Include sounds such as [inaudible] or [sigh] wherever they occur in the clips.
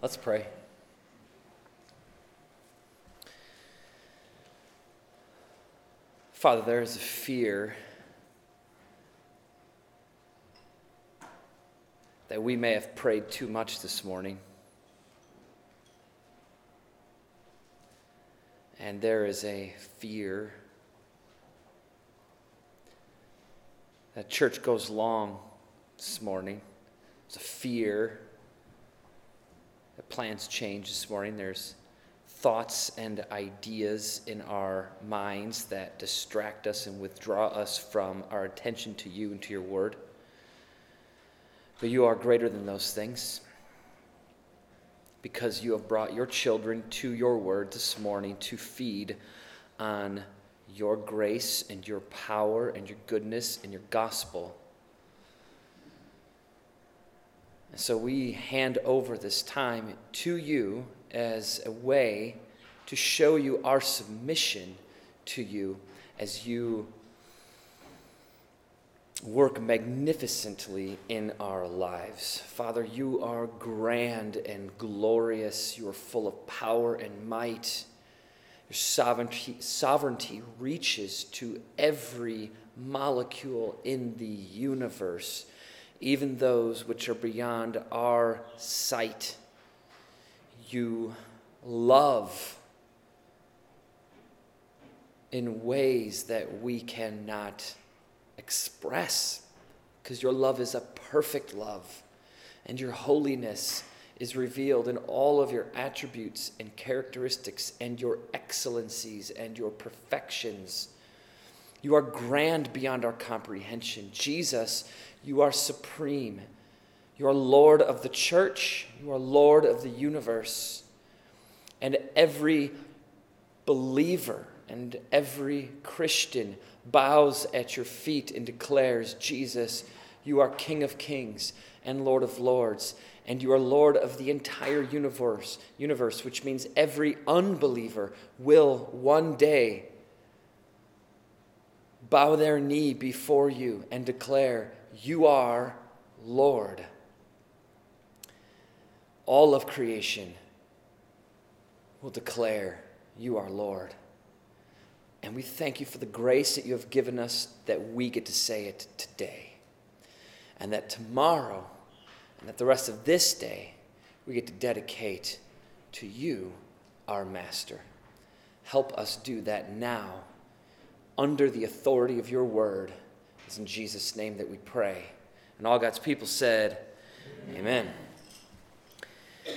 Let's pray. Father, there is a fear that we may have prayed too much this morning. And there is a fear that church goes long this morning. There's a fear plans change this morning. There's thoughts and ideas in our minds that distract us and withdraw us from our attention to you and to your word. But you are greater than those things because you have brought your children to your word this morning to feed on your grace and your power and your goodness and your gospel. And so we hand over this time to you as a way to show you our submission to you as you work magnificently in our lives. Father, you are grand and glorious. You are full of power and might. Your sovereignty, sovereignty reaches to every molecule in the universe, even those which are beyond our sight. You love in ways that we cannot express because your love is a perfect love and your holiness is revealed in all of your attributes and characteristics and your excellencies and your perfections. You are grand beyond our comprehension. Jesus, you are supreme. You are Lord of the church. You are Lord of the universe. And every believer and every Christian bows at your feet and declares, Jesus, you are King of kings and Lord of lords, and you are Lord of the entire universe, universe, which means every unbeliever will one day bow their knee before you and declare, You are Lord. All of creation will declare, You are Lord. And we thank you for the grace that you have given us that we get to say it today. And that tomorrow, and that the rest of this day, we get to dedicate to you, our Master. Help us do that now, under the authority of your word. It's in Jesus' name that we pray. And all God's people said, Amen. Amen.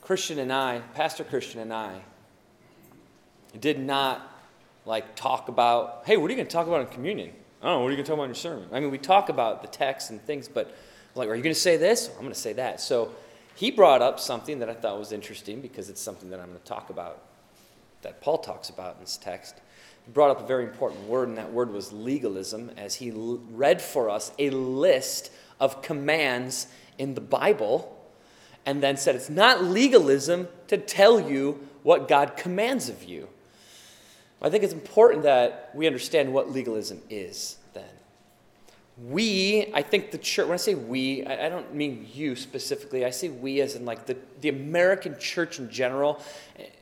Christian and I, Pastor Christian and I, did not like talk about, hey, what are you going to talk about in communion? Oh, what are you going to talk about in your sermon? I mean, we talk about the text and things, but like, are you going to say this? I'm going to say that. So he brought up something that I thought was interesting because it's something that I'm going to talk about, that Paul talks about in this text. He brought up a very important word, and that word was legalism, as he read for us a list of commands in the Bible and then said it's not legalism to tell you what God commands of you. I think it's important that we understand what legalism is then. We, I think the church, when I say we, I, don't mean you specifically. I say we as in like the, the American church in general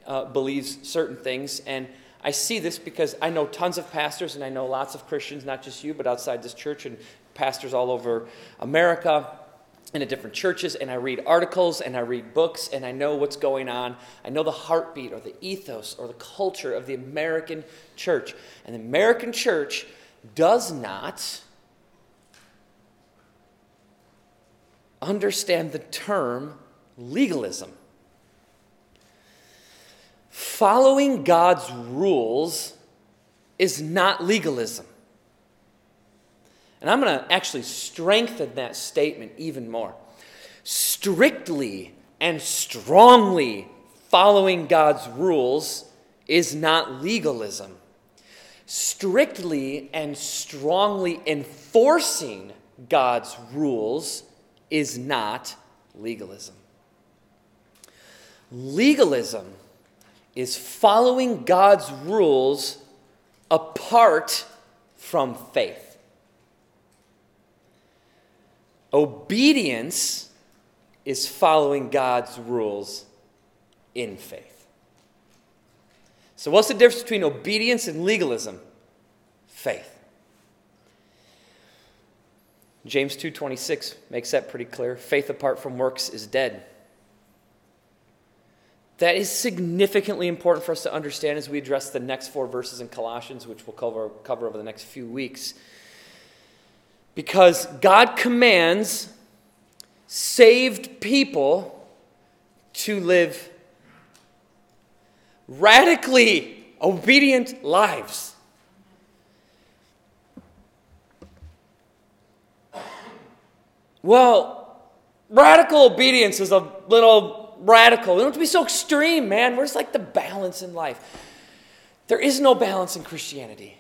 uh, believes certain things. And I see this because I know tons of pastors and I know lots of Christians, not just you, but outside this church and pastors all over America in different churches and I read articles and I read books and I know what's going on. I know the heartbeat or the ethos or the culture of the American church. And the American church does not understand the term legalism. Following God's rules is not legalism. And I'm going to actually strengthen that statement even more. Strictly and strongly following God's rules is not legalism. Strictly and strongly enforcing God's rules is not legalism. Legalism is following God's rules apart from faith. Obedience is following God's rules in faith. So, what's the difference between obedience and legalism? Faith. James 2:26 makes that pretty clear. Faith apart from works is dead. That is significantly important for us to understand as we address the next four verses in Colossians, which we'll cover, cover over the next few weeks. Because God commands saved people to live radically obedient lives. Well, radical obedience is a little radical. Don't have to be so extreme, man. Where's like the balance in life? There is no balance in Christianity.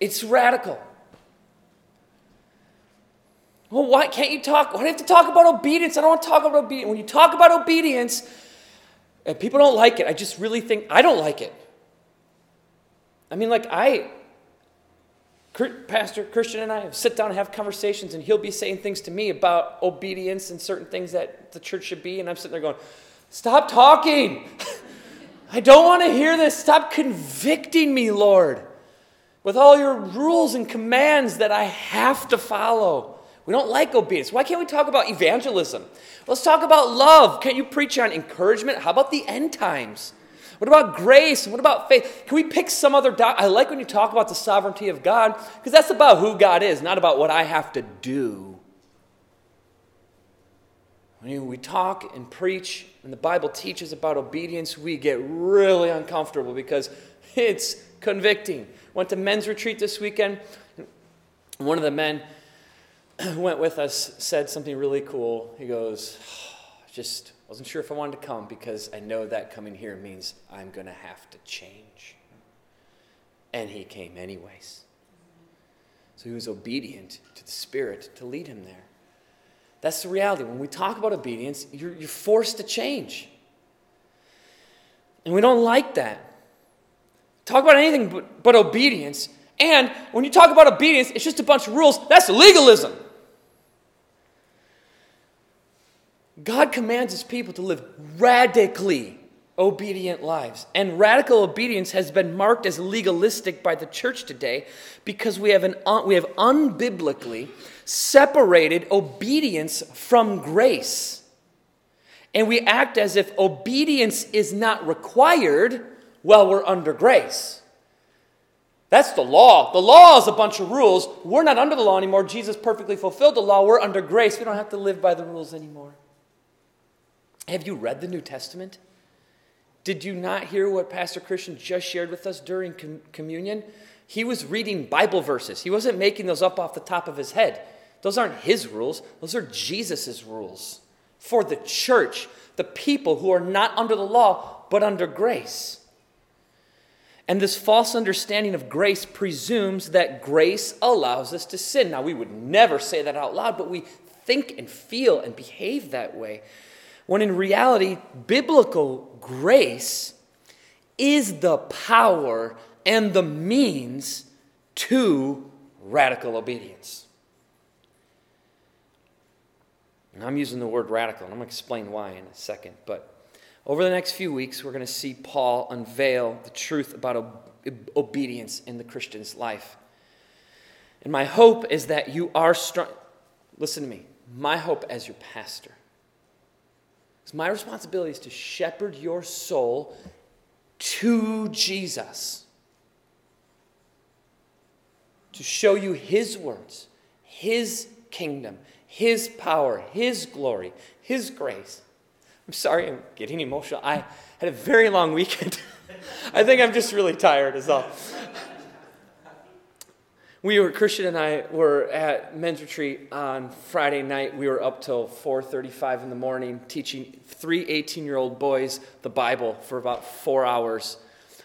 It's radical. Well, why can't you talk? Why do you have to talk about obedience? I don't want to talk about obedience. When you talk about obedience, and people don't like it, I just really think I don't like it. I mean, like, I, Pastor Christian and I have sit down and have conversations, and he'll be saying things to me about obedience and certain things that the church should be, and I'm sitting there going, Stop talking! [laughs] I don't want to hear this. Stop convicting me, Lord, with all your rules and commands that I have to follow. We don't like obedience. Why can't we talk about evangelism? Let's talk about love. Can't you preach on encouragement? How about the end times? What about grace? What about faith? Can we pick some other? I like when you talk about the sovereignty of God because that's about who God is, not about what I have to do. When we talk and preach and the Bible teaches about obedience, we get really uncomfortable because [laughs] it's convicting. Went to men's retreat this weekend. One of the men [clears throat] went with us said something really cool. He goes, just wasn't sure if I wanted to come because I know that coming here means I'm going to have to change. And he came anyways. So he was obedient to the Spirit to lead him there. That's the reality. When we talk about obedience, you're, you're forced to change. And we don't like that. Talk about anything but, but obedience. And when you talk about obedience, it's just a bunch of rules. That's legalism. God commands his people to live radically obedient lives. And radical obedience has been marked as legalistic by the church today because we have, an, we have unbiblically separated obedience from grace. And we act as if obedience is not required while we're under grace. That's the law. The law is a bunch of rules. We're not under the law anymore. Jesus perfectly fulfilled the law. We're under grace. We don't have to live by the rules anymore. Have you read the New Testament? Did you not hear what Pastor Christian just shared with us during com- communion? He was reading Bible verses. He wasn't making those up off the top of his head. Those aren't his rules, those are Jesus' rules for the church, the people who are not under the law but under grace. And this false understanding of grace presumes that grace allows us to sin. Now, we would never say that out loud, but we think and feel and behave that way when in reality, biblical grace is the power and the means to radical obedience. And I'm using the word radical, and I'm going to explain why in a second. But over the next few weeks, we're going to see Paul unveil the truth about obedience in the Christian's life. And my hope is that you are strong. Listen to me. My hope as your pastor it's my responsibility is to shepherd your soul to Jesus. To show you His words, His kingdom, His power, His glory, His grace. I'm sorry, I'm getting emotional. I had a very long weekend. [laughs] I think I'm just really tired, is all we were Christian and I were at men's retreat on Friday night. We were up till 4:35 in the morning teaching three 18-year-old boys the Bible for about 4 hours.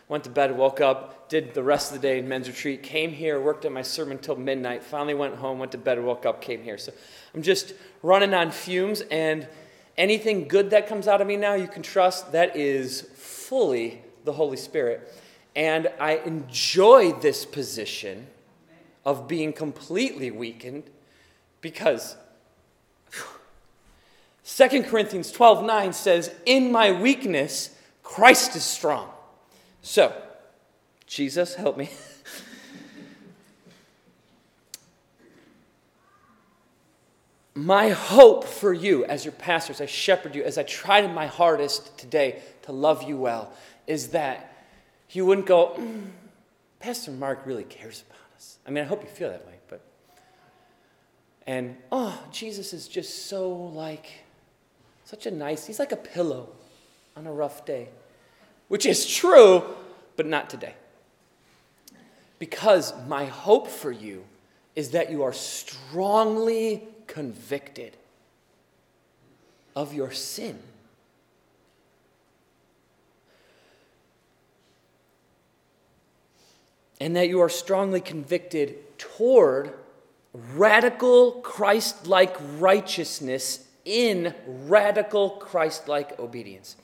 Went to bed, woke up, did the rest of the day in men's retreat, came here, worked on my sermon till midnight, finally went home, went to bed, woke up, came here. So I'm just running on fumes and anything good that comes out of me now, you can trust that is fully the Holy Spirit. And I enjoy this position of being completely weakened because 2 Corinthians 12 9 says, In my weakness, Christ is strong. So, Jesus, help me. [laughs] my hope for you as your pastor, as I shepherd you, as I tried my hardest today to love you well, is that you wouldn't go, mm, Pastor Mark really cares about us. I mean, I hope you feel that way, but. And, oh, Jesus is just so like, such a nice, he's like a pillow on a rough day, which is true, but not today. Because my hope for you is that you are strongly convicted of your sin. And that you are strongly convicted toward radical Christ like righteousness in radical Christ like obedience.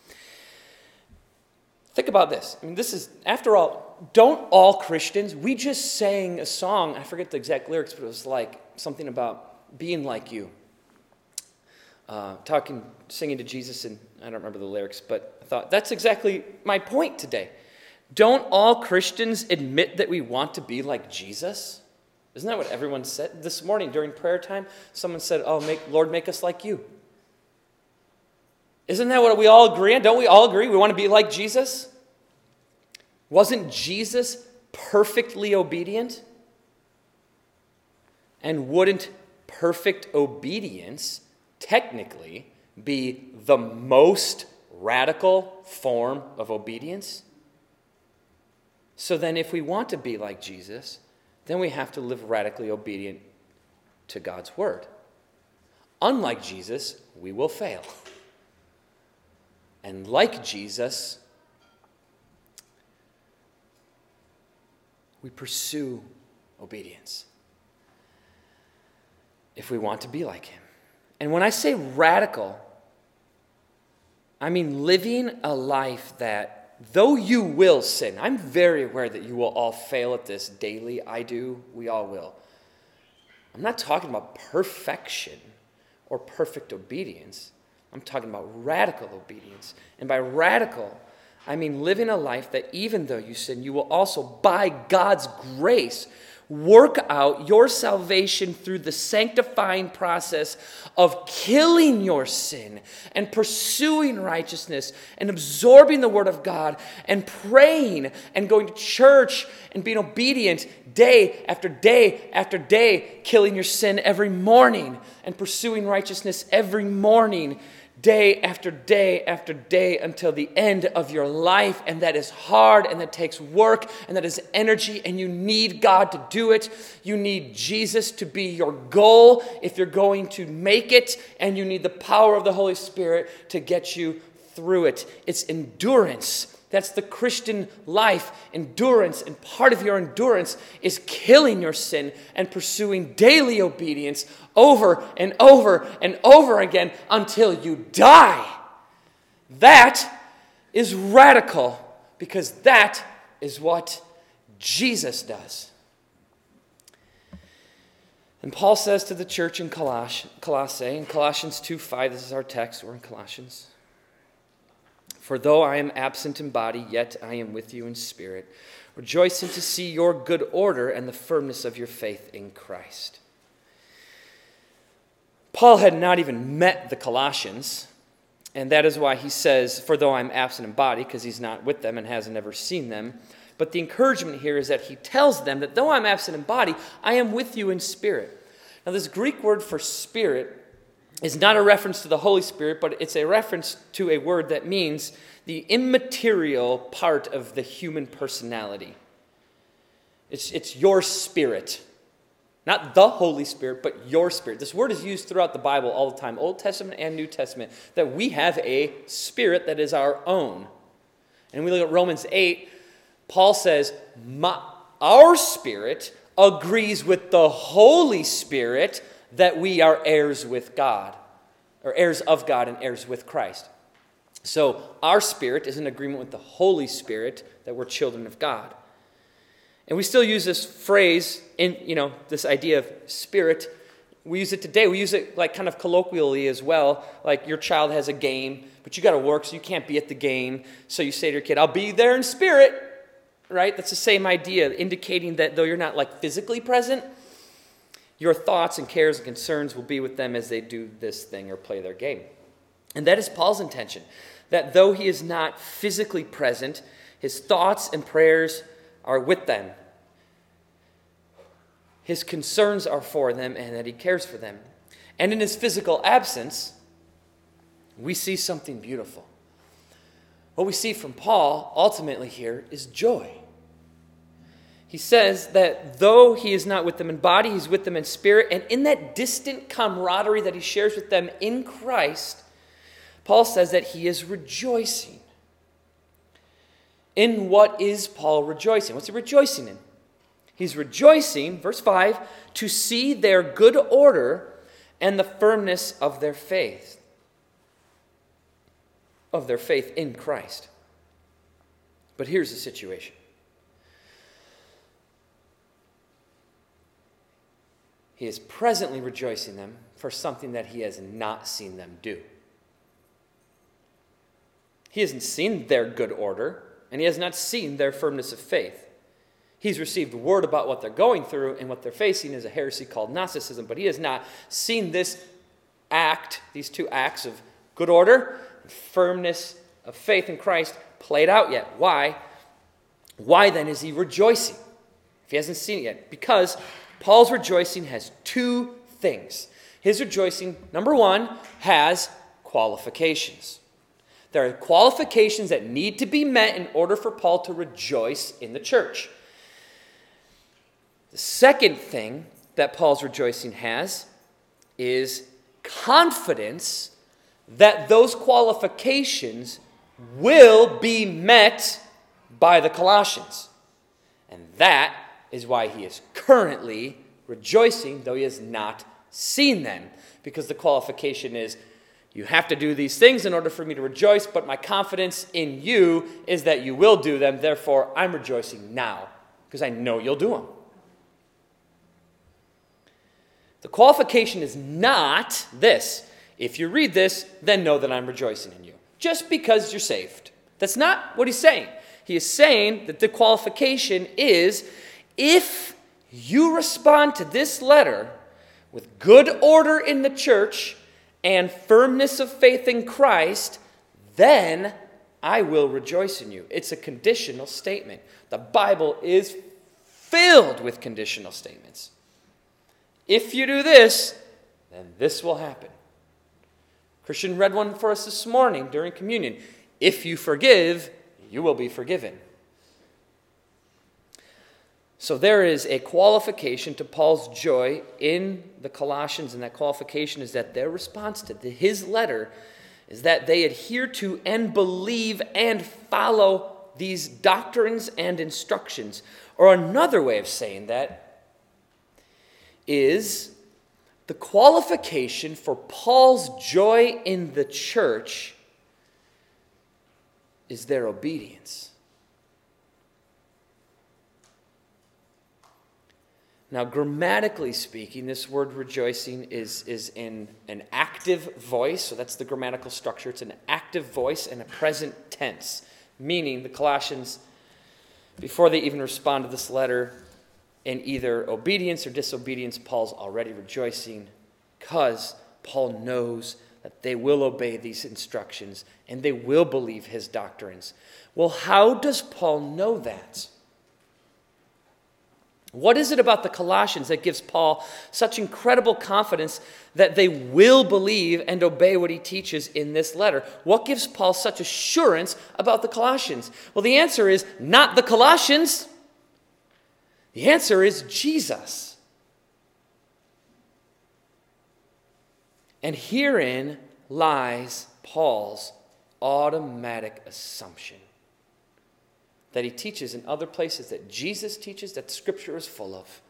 Think about this. I mean, this is, after all, don't all Christians, we just sang a song, I forget the exact lyrics, but it was like something about being like you. Uh, talking, singing to Jesus, and I don't remember the lyrics, but I thought that's exactly my point today. Don't all Christians admit that we want to be like Jesus? Isn't that what everyone said this morning during prayer time? Someone said, "Oh, make, Lord, make us like you." Isn't that what we all agree on? Don't we all agree we want to be like Jesus? Wasn't Jesus perfectly obedient? And wouldn't perfect obedience technically be the most radical form of obedience? So then, if we want to be like Jesus, then we have to live radically obedient to God's word. Unlike Jesus, we will fail. And like Jesus, we pursue obedience if we want to be like him. And when I say radical, I mean living a life that, though you will sin, I'm very aware that you will all fail at this daily. I do. We all will. I'm not talking about perfection or perfect obedience. I'm talking about radical obedience. And by radical, I mean living a life that even though you sin, you will also, by God's grace, work out your salvation through the sanctifying process of killing your sin and pursuing righteousness and absorbing the Word of God and praying and going to church and being obedient day after day after day, killing your sin every morning and pursuing righteousness every morning day after day after day until the end of your life. And that is hard and that takes work and that is energy, and you need God to do it. You need Jesus to be your goal if you're going to make it, and you need the power of the Holy Spirit to get you through it. It's endurance. That's the Christian life, endurance. And part of your endurance is killing your sin and pursuing daily obedience over and over and over again until you die. That is radical because that is what Jesus does. And Paul says to the church in Colossae, in Colossians 2 5, this is our text, we're in Colossians. For though I am absent in body, yet I am with you in spirit, rejoicing to see your good order and the firmness of your faith in Christ. Paul had not even met the Colossians, and that is why he says, For though I'm absent in body, because he's not with them and hasn't ever seen them. But the encouragement here is that he tells them that though I'm absent in body, I am with you in spirit. Now, this Greek word for spirit is not a reference to the Holy Spirit, but it's a reference to a word that means the immaterial part of the human personality. It's, it's your spirit. Not the Holy Spirit, but your spirit. This word is used throughout the Bible all the time, Old Testament and New Testament, that we have a spirit that is our own. And we look at Romans 8, Paul says, Our spirit agrees with the Holy Spirit that we are heirs with God. or heirs of God and heirs with Christ. So our spirit is in agreement with the Holy Spirit that we're children of God. And we still use this phrase in, you know, this idea of spirit. We use it today. We use it like kind of colloquially as well. Like your child has a game, but you got to work, so you can't be at the game. So you say to your kid, I'll be there in spirit, right? That's the same idea, indicating that though you're not like physically present, your thoughts and cares and concerns will be with them as they do this thing or play their game. And that is Paul's intention that though he is not physically present, his thoughts and prayers are with them. His concerns are for them and that he cares for them. And in his physical absence, we see something beautiful. What we see from Paul ultimately here is joy. He says that though he is not with them in body, he's with them in spirit. And in that distant camaraderie that he shares with them in Christ, Paul says that he is rejoicing. In what is Paul rejoicing? What's he rejoicing in? He's rejoicing, verse 5, to see their good order and the firmness of their faith. Of their faith in Christ. But here's the situation He is presently rejoicing them for something that he has not seen them do. He hasn't seen their good order, and he has not seen their firmness of faith. He's received word about what they're going through, and what they're facing is a heresy called Gnosticism, but he has not seen this act, these two acts of good order and firmness of faith in Christ played out yet. Why? Why then is he rejoicing? If he hasn't seen it yet. Because Paul's rejoicing has two things. His rejoicing, number one, has qualifications. There are qualifications that need to be met in order for Paul to rejoice in the church. The second thing that Paul's rejoicing has is confidence that those qualifications will be met by the Colossians. And that is why he is currently rejoicing, though he has not seen them, because the qualification is you have to do these things in order for me to rejoice, but my confidence in you is that you will do them. Therefore, I'm rejoicing now because I know you'll do them. The qualification is not this. If you read this, then know that I'm rejoicing in you. Just because you're saved. That's not what he's saying. He is saying that the qualification is if you respond to this letter with good order in the church, and firmness of faith in Christ, then I will rejoice in you. It's a conditional statement. The Bible is filled with conditional statements. If you do this, then this will happen. Christian read one for us this morning during communion. If you forgive, you will be forgiven. So there is a qualification to Paul's joy in the Colossians, and that qualification is that their response to his letter is that they adhere to and believe and follow these doctrines and instructions. Or another way of saying that is the qualification for Paul's joy in the church is their obedience. Now, grammatically speaking, this word rejoicing is, is in an active voice, so that's the grammatical structure. It's an active voice and a present tense, meaning the Colossians, before they even respond to this letter, in either obedience or disobedience, Paul's already rejoicing because Paul knows that they will obey these instructions and they will believe his doctrines. Well, how does Paul know that? What is it about the Colossians that gives Paul such incredible confidence that they will believe and obey what he teaches in this letter? What gives Paul such assurance about the Colossians? Well, the answer is not the Colossians. The answer is Jesus. And herein lies Paul's automatic assumption that he teaches in other places that Jesus teaches, that Scripture is full of.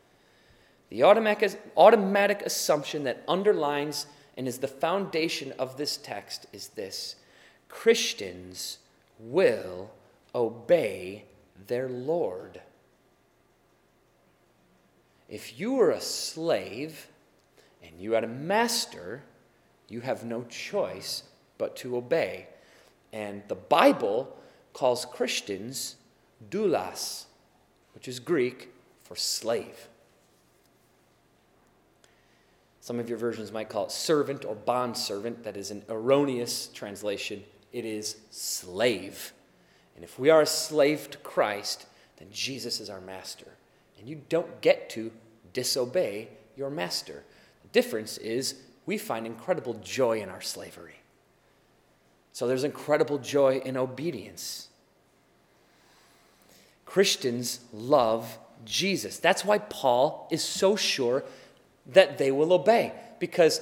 The automatic, automatic assumption that underlines and is the foundation of this text is this Christians will obey their Lord. If you were a slave and you had a master, you have no choice but to obey. And the Bible calls Christians doulos, which is Greek for slave. Some of your versions might call it servant or bondservant. That is an erroneous translation. It is slave. And if we are a slave to Christ, then Jesus is our master. And you don't get to disobey your master. The difference is we find incredible joy in our slavery. So there's incredible joy in obedience. Christians love Jesus. That's why Paul is so sure that they will obey, because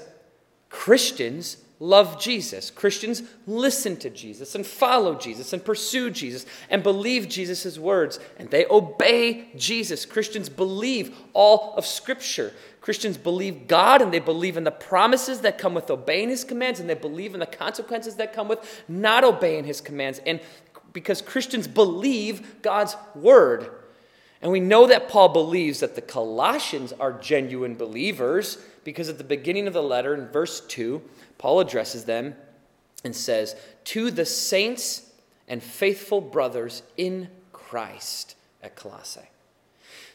Christians love Jesus. Christians listen to Jesus and follow Jesus and pursue Jesus and believe Jesus' words, and they obey Jesus. Christians believe all of Scripture. Christians believe God and they believe in the promises that come with obeying His commands, and they believe in the consequences that come with not obeying His commands. And because Christians believe God's word. And we know that Paul believes that the Colossians are genuine believers because at the beginning of the letter, in verse 2, Paul addresses them and says, To the saints and faithful brothers in Christ at Colossae.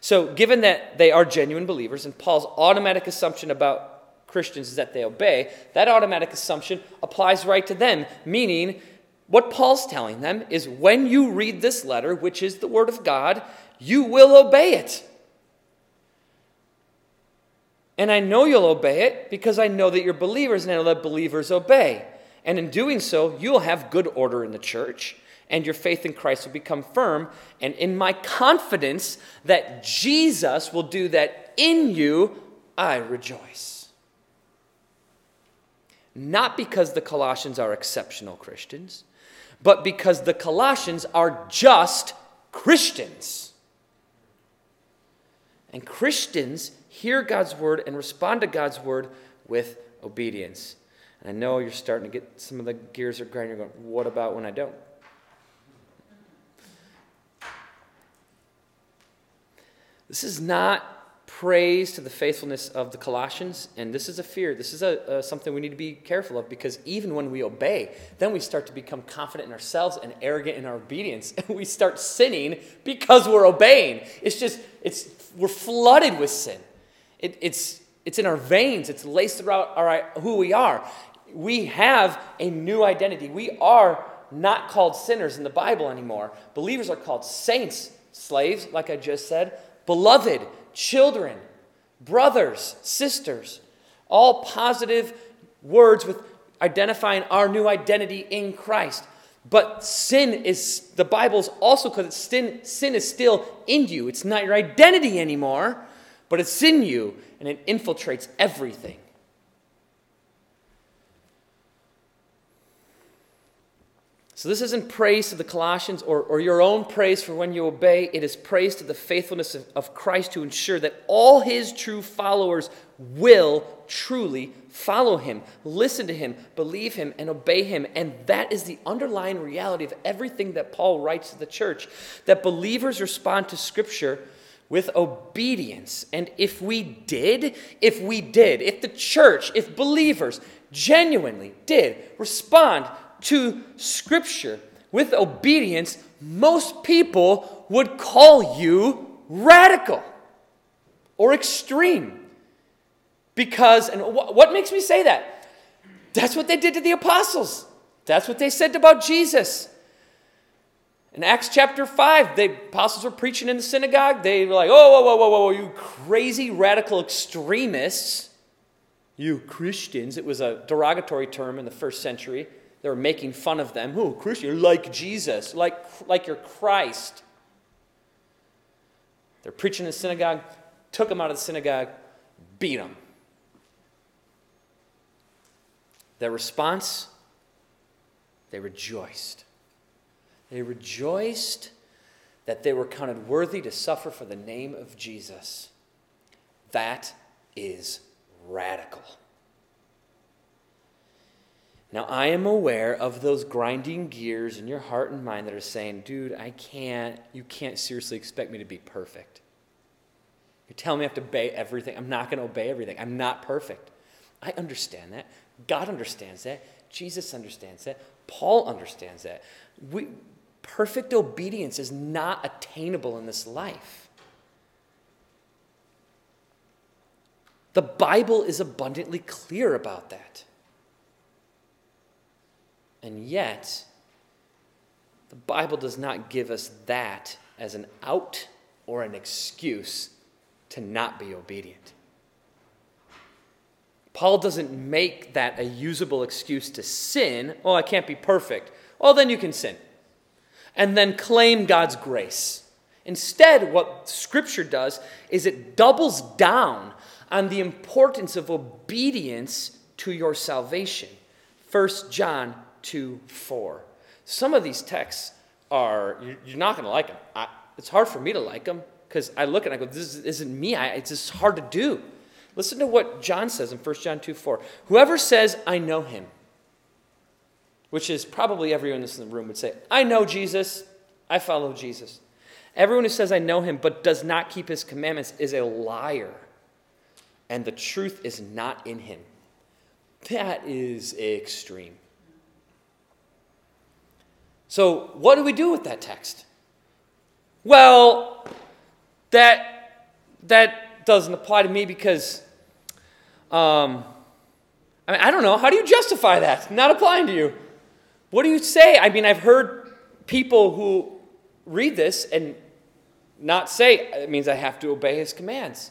So, given that they are genuine believers, and Paul's automatic assumption about Christians is that they obey, that automatic assumption applies right to them, meaning what Paul's telling them is when you read this letter, which is the Word of God, you will obey it. And I know you'll obey it because I know that you're believers and I know that believers obey. And in doing so, you'll have good order in the church and your faith in Christ will become firm. And in my confidence that Jesus will do that in you, I rejoice. Not because the Colossians are exceptional Christians, but because the Colossians are just Christians. And Christians hear God's word and respond to God's word with obedience. And I know you're starting to get some of the gears are grinding. You're going, what about when I don't? This is not praise to the faithfulness of the Colossians, and this is a fear. This is a, something we need to be careful of because even when we obey, then we start to become confident in ourselves and arrogant in our obedience, and [laughs] we start sinning because we're obeying. It's just it's we're flooded with sin. It, it's, it's in our veins, it's laced throughout our, who we are. We have a new identity. We are not called sinners in the Bible anymore. Believers are called saints, slaves, like I just said, beloved, children, brothers, sisters. All positive words with identifying our new identity in Christ. But sin is, the Bible's also because sin, sin is still in you. It's not your identity anymore, but it's in you and it infiltrates everything. So, this isn't praise to the Colossians or, or your own praise for when you obey. It is praise to the faithfulness of, of Christ to ensure that all his true followers will truly follow him, listen to him, believe him, and obey him. And that is the underlying reality of everything that Paul writes to the church that believers respond to Scripture with obedience. And if we did, if we did, if the church, if believers genuinely did respond to Scripture with obedience, most people would call you radical or extreme. Because, and what makes me say that? That's what they did to the apostles. That's what they said about Jesus. In Acts chapter 5, the apostles were preaching in the synagogue. They were like, oh, whoa, whoa, whoa, whoa, you crazy radical extremists, you Christians. It was a derogatory term in the first century. They were making fun of them. Oh, Christian, like Jesus, like, like you're Christ. They're preaching in the synagogue, took them out of the synagogue, beat them. Their response, they rejoiced. They rejoiced that they were counted worthy to suffer for the name of Jesus. That is radical. Now, I am aware of those grinding gears in your heart and mind that are saying, dude, I can't, you can't seriously expect me to be perfect. You're telling me I have to obey everything. I'm not going to obey everything. I'm not perfect. I understand that. God understands that. Jesus understands that. Paul understands that. We, perfect obedience is not attainable in this life. The Bible is abundantly clear about that. And yet, the Bible does not give us that as an out or an excuse to not be obedient. Paul doesn't make that a usable excuse to sin. Oh, I can't be perfect. Well, then you can sin. And then claim God's grace. Instead, what Scripture does is it doubles down on the importance of obedience to your salvation. 1 John 2 4. Some of these texts are, you're not going to like them. I, it's hard for me to like them because I look and I go, this isn't me. I, it's just hard to do. Listen to what John says in 1 John 2 4. Whoever says, I know him, which is probably everyone in this room would say, I know Jesus, I follow Jesus. Everyone who says, I know him, but does not keep his commandments is a liar, and the truth is not in him. That is extreme. So, what do we do with that text? Well, that, that doesn't apply to me because um, I, mean, I don't know. How do you justify that? Not applying to you. What do you say? I mean, I've heard people who read this and not say it means I have to obey his commands.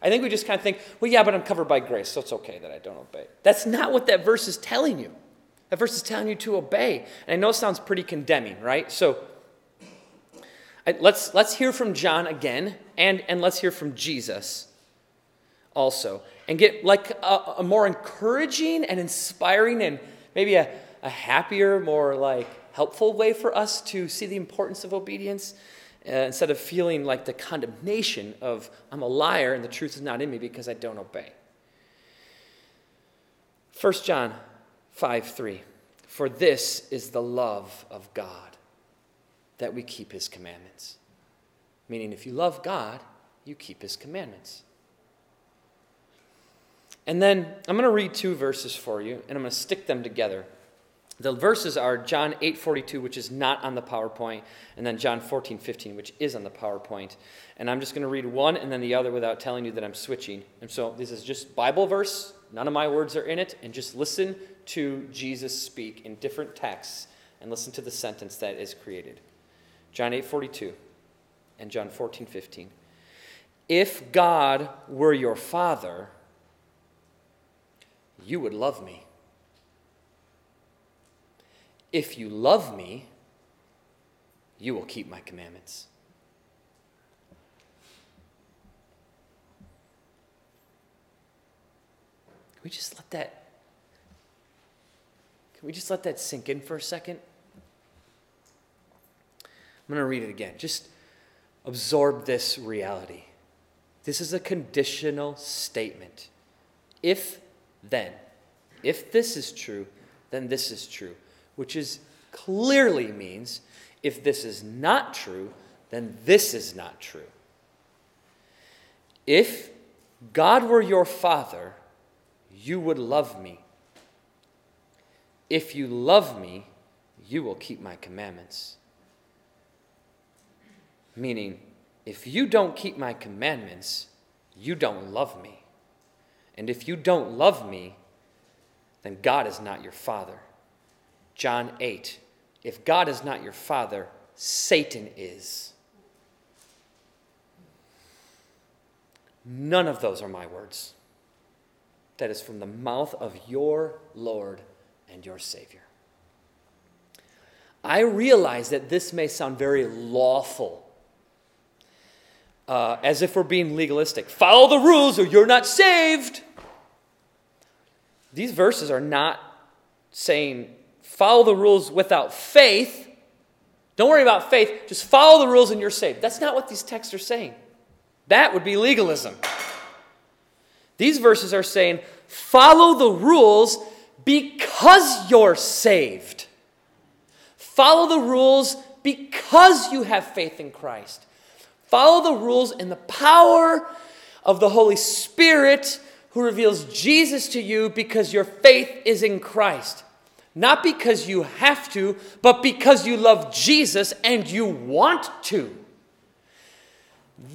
I think we just kind of think, well, yeah, but I'm covered by grace, so it's okay that I don't obey. That's not what that verse is telling you. That verse is telling you to obey. And I know it sounds pretty condemning, right? So let's, let's hear from John again, and, and let's hear from Jesus also and get like a, a more encouraging and inspiring and maybe a, a happier, more like helpful way for us to see the importance of obedience uh, instead of feeling like the condemnation of I'm a liar and the truth is not in me because I don't obey. 1 John 5 3. For this is the love of God, that we keep his commandments. Meaning, if you love God, you keep his commandments. And then I'm going to read two verses for you, and I'm going to stick them together. The verses are John 8:42, which is not on the PowerPoint, and then John 14:15, which is on the PowerPoint. And I'm just going to read one and then the other without telling you that I'm switching. And so this is just Bible verse. None of my words are in it, and just listen to Jesus speak in different texts and listen to the sentence that is created. John 8:42 and John 14:15. If God were your father, you would love me. If you love me, you will keep my commandments. We just let that Can we just let that sink in for a second? I'm going to read it again. Just absorb this reality. This is a conditional statement. If then. If this is true, then this is true, which is clearly means if this is not true, then this is not true. If God were your father, you would love me. If you love me, you will keep my commandments. Meaning, if you don't keep my commandments, you don't love me. And if you don't love me, then God is not your father. John 8. If God is not your father, Satan is. None of those are my words. That is from the mouth of your Lord and your Savior. I realize that this may sound very lawful, uh, as if we're being legalistic. Follow the rules or you're not saved. These verses are not saying follow the rules without faith. Don't worry about faith, just follow the rules and you're saved. That's not what these texts are saying. That would be legalism. These verses are saying follow the rules, because you're saved. Follow the rules because you have faith in Christ. Follow the rules in the power of the Holy Spirit who reveals Jesus to you because your faith is in Christ. Not because you have to, but because you love Jesus and you want to.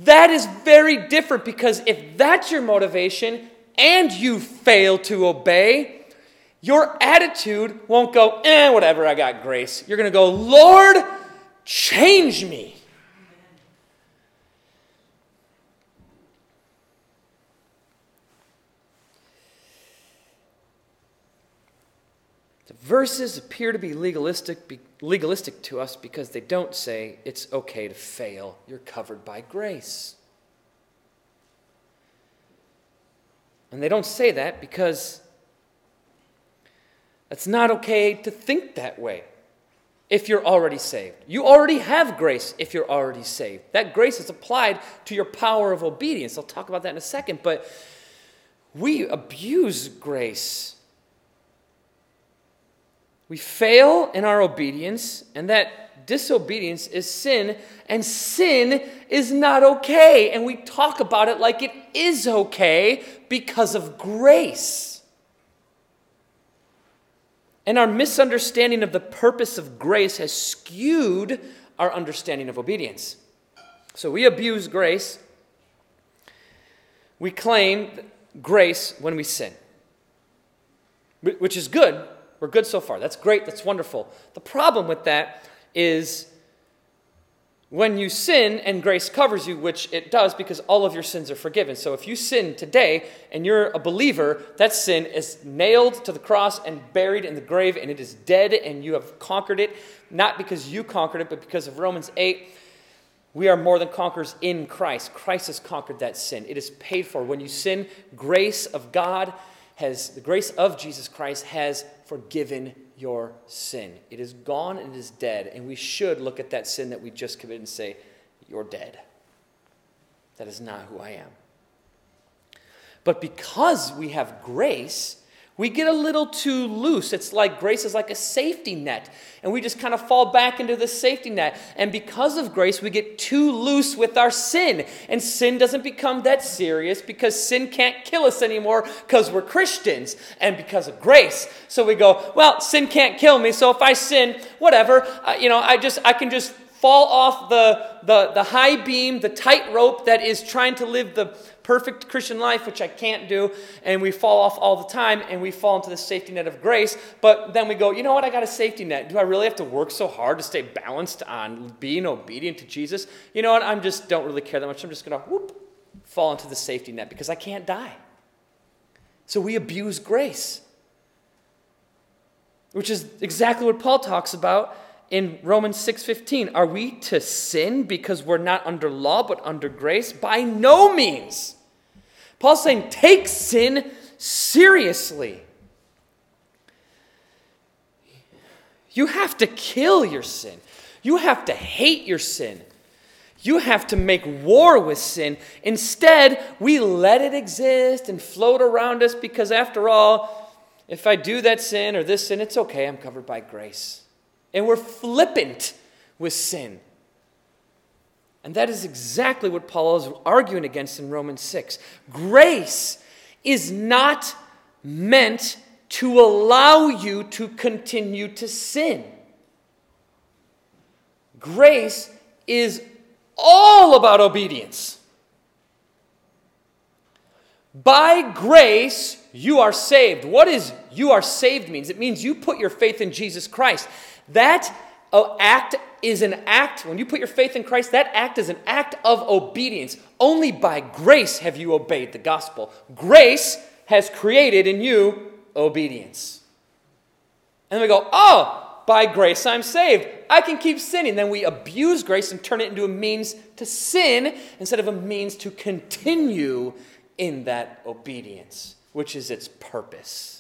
That is very different because if that's your motivation and you fail to obey, your attitude won't go, eh, whatever, I got grace. You're going to go, Lord, change me. The verses appear to be legalistic, legalistic to us because they don't say it's okay to fail. You're covered by grace. And they don't say that because it's not okay to think that way if you're already saved. You already have grace if you're already saved. That grace is applied to your power of obedience. I'll talk about that in a second, but we abuse grace. We fail in our obedience, and that disobedience is sin, and sin is not okay. And we talk about it like it is okay because of grace. And our misunderstanding of the purpose of grace has skewed our understanding of obedience. So we abuse grace. We claim grace when we sin, which is good. We're good so far. That's great. That's wonderful. The problem with that is when you sin and grace covers you, which it does because all of your sins are forgiven. So if you sin today and you're a believer, that sin is nailed to the cross and buried in the grave and it is dead and you have conquered it, not because you conquered it, but because of Romans 8. We are more than conquerors in Christ. Christ has conquered that sin. It is paid for. When you sin, grace of God has, the grace of Jesus Christ has forgiven your sin. It is gone and it is dead. And we should look at that sin that we just committed and say, You're dead. That is not who I am. But because we have grace, we get a little too loose. It's like grace is like a safety net, and we just kind of fall back into the safety net. And because of grace, we get too loose with our sin, and sin doesn't become that serious because sin can't kill us anymore because we're Christians and because of grace. So we go, well, sin can't kill me, so if I sin, whatever, uh, you know, I just I can just fall off the, the, the high beam, the tightrope that is trying to live the perfect Christian life, which I can't do, and we fall off all the time and we fall into the safety net of grace. But then we go, you know what? I got a safety net. Do I really have to work so hard to stay balanced on being obedient to Jesus? You know what? I'm just don't really care that much. I'm just going to whoop fall into the safety net because I can't die. So we abuse grace, which is exactly what Paul talks about in Romans 6:15, are we to sin because we're not under law but under grace? By no means. Paul's saying take sin seriously. You have to kill your sin. You have to hate your sin. You have to make war with sin. Instead, we let it exist and float around us because, after all, if I do that sin or this sin, it's okay. I'm covered by grace and we're flippant with sin. And that is exactly what Paul is arguing against in Romans 6. Grace is not meant to allow you to continue to sin. Grace is all about obedience. By grace, you are saved. What is you are saved means? It means you put your faith in Jesus Christ. That uh, act is an act, when you put your faith in Christ, that act is an act of obedience. Only by grace have you obeyed the gospel. Grace has created in you obedience. And then we go, oh, by grace I'm saved. I can keep sinning. Then we abuse grace and turn it into a means to sin instead of a means to continue in that obedience, which is its purpose.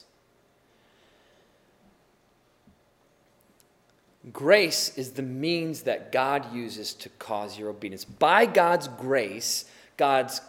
Grace is the means that God uses to cause your obedience. By God's grace, God's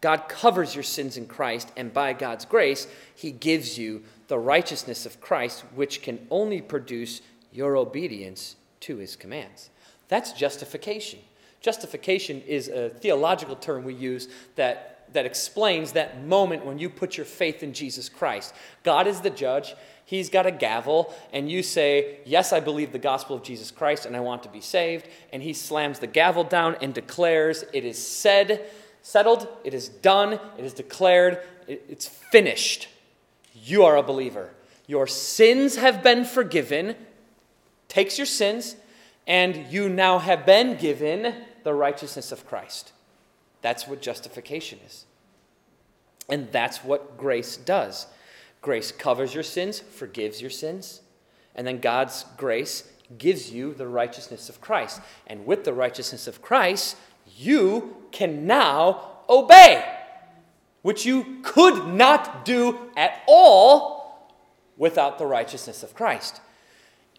God covers your sins in Christ, and by God's grace, He gives you the righteousness of Christ, which can only produce your obedience to His commands. That's justification. Justification is a theological term we use that, that explains that moment when you put your faith in Jesus Christ. God is the judge, He's got a gavel, and you say, Yes, I believe the gospel of Jesus Christ, and I want to be saved. And He slams the gavel down and declares, It is said, settled, it is done, it is declared, it's finished. You are a believer. Your sins have been forgiven, takes your sins, and you now have been given the righteousness of Christ. That's what justification is. And that's what grace does. Grace covers your sins, forgives your sins, and then God's grace gives you the righteousness of Christ. And with the righteousness of Christ, you can now obey, which you could not do at all without the righteousness of Christ.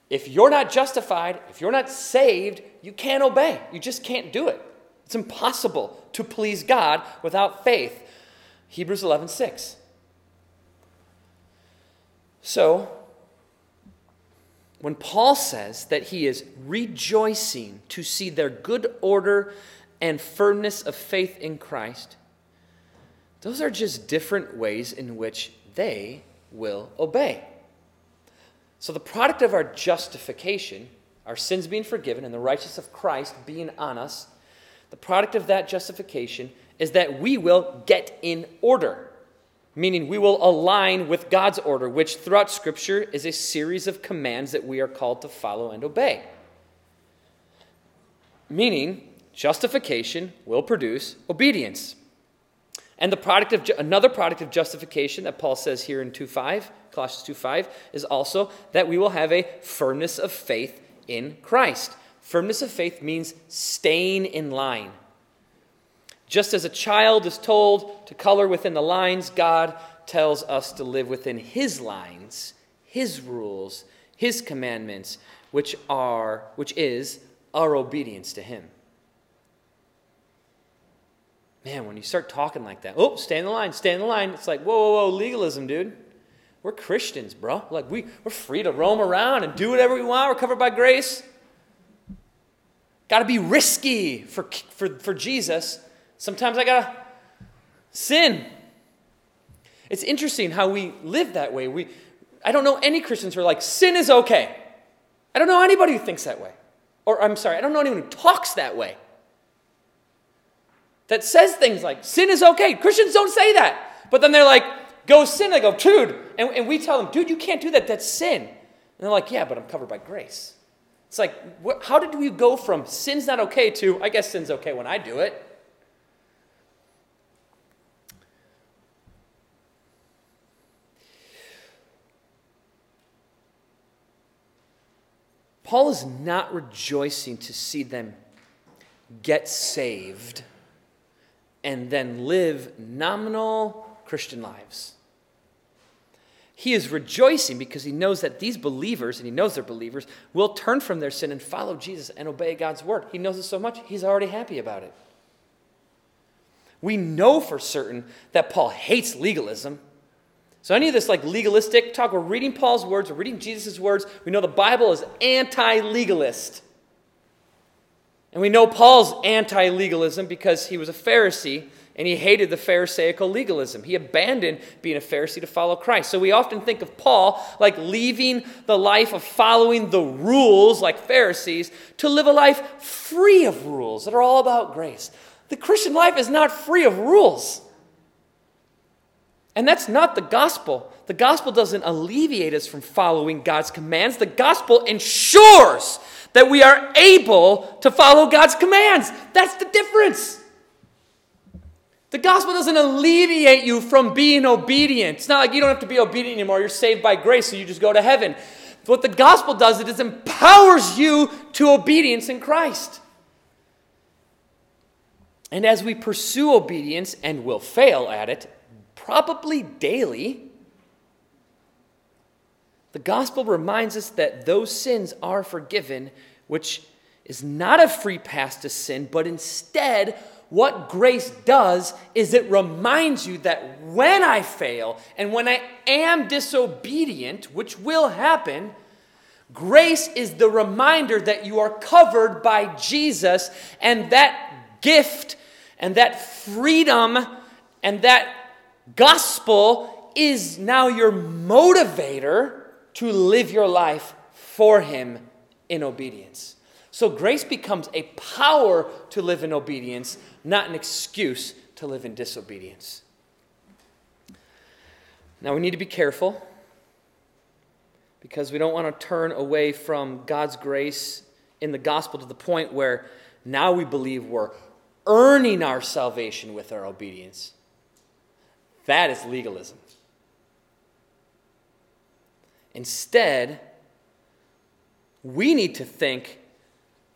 If you're not justified, if you're not saved, you can't obey. You just can't do it. It's impossible to please God without faith. Hebrews 11 6. So, when Paul says that he is rejoicing to see their good order and firmness of faith in Christ, those are just different ways in which they will obey. So, the product of our justification, our sins being forgiven, and the righteousness of Christ being on us, the product of that justification is that we will get in order meaning we will align with God's order, which throughout Scripture is a series of commands that we are called to follow and obey. Meaning, justification will produce obedience. And the product of another product of justification that Paul says here in 2:5, Colossians 2:5 is also that we will have a firmness of faith in Christ. Firmness of faith means staying in line. Just as a child is told to color within the lines, God tells us to live within His lines, His rules, His commandments, which are, which is our obedience to Him. Man, when you start talking like that, oh, stay in the line, stay in the line. It's like, whoa, whoa, whoa, legalism, dude. We're Christians, bro. Like we, we're free to roam around and do whatever we want. We're covered by grace. Got to be risky for, for, for Jesus. Sometimes I gotta sin. It's interesting how we live that way. We, I don't know any Christians who are like, sin is okay. I don't know anybody who thinks that way. Or I'm sorry, I don't know anyone who talks that way. That says things like, sin is okay. Christians don't say that. But then they're like, go sin. I go, dude. And, and we tell them, dude, you can't do that. That's sin. And they're like, yeah, but I'm covered by grace. It's like, what, how did we go from sin's not okay to, I guess sin's okay when I do it? Paul is not rejoicing to see them get saved and then live nominal Christian lives. He is rejoicing because he knows that these believers, and he knows they're believers, will turn from their sin and follow Jesus and obey God's word. He knows it so much, he's already happy about it. We know for certain that Paul hates legalism. So, any of this like legalistic talk, we're reading Paul's words, we're reading Jesus' words. We know the Bible is anti legalist. And we know Paul's anti legalism because he was a Pharisee and he hated the Pharisaical legalism. He abandoned being a Pharisee to follow Christ. So we often think of Paul like leaving the life of following the rules like Pharisees to live a life free of rules that are all about grace. The Christian life is not free of rules. And that's not the gospel. The gospel doesn't alleviate us from following God's commands. The gospel ensures that we are able to follow God's commands. That's the difference. The gospel doesn't alleviate you from being obedient. It's not like you don't have to be obedient anymore. You're saved by grace, so you just go to heaven. What the gospel does, it is empowers you to obedience in Christ. And as we pursue obedience and will fail at it, probably daily, the gospel reminds us that those sins are forgiven, which is not a free pass to sin, but instead what grace does is it reminds you that when I fail and when I am disobedient, which will happen, grace is the reminder that you are covered by Jesus and that gift and that freedom and that gospel is now your motivator to live your life for Him in obedience. So grace becomes a power to live in obedience, not an excuse to live in disobedience. Now we need to be careful because we don't want to turn away from God's grace in the gospel to the point where now we believe we're earning our salvation with our obedience. That is legalism. Instead, we need to think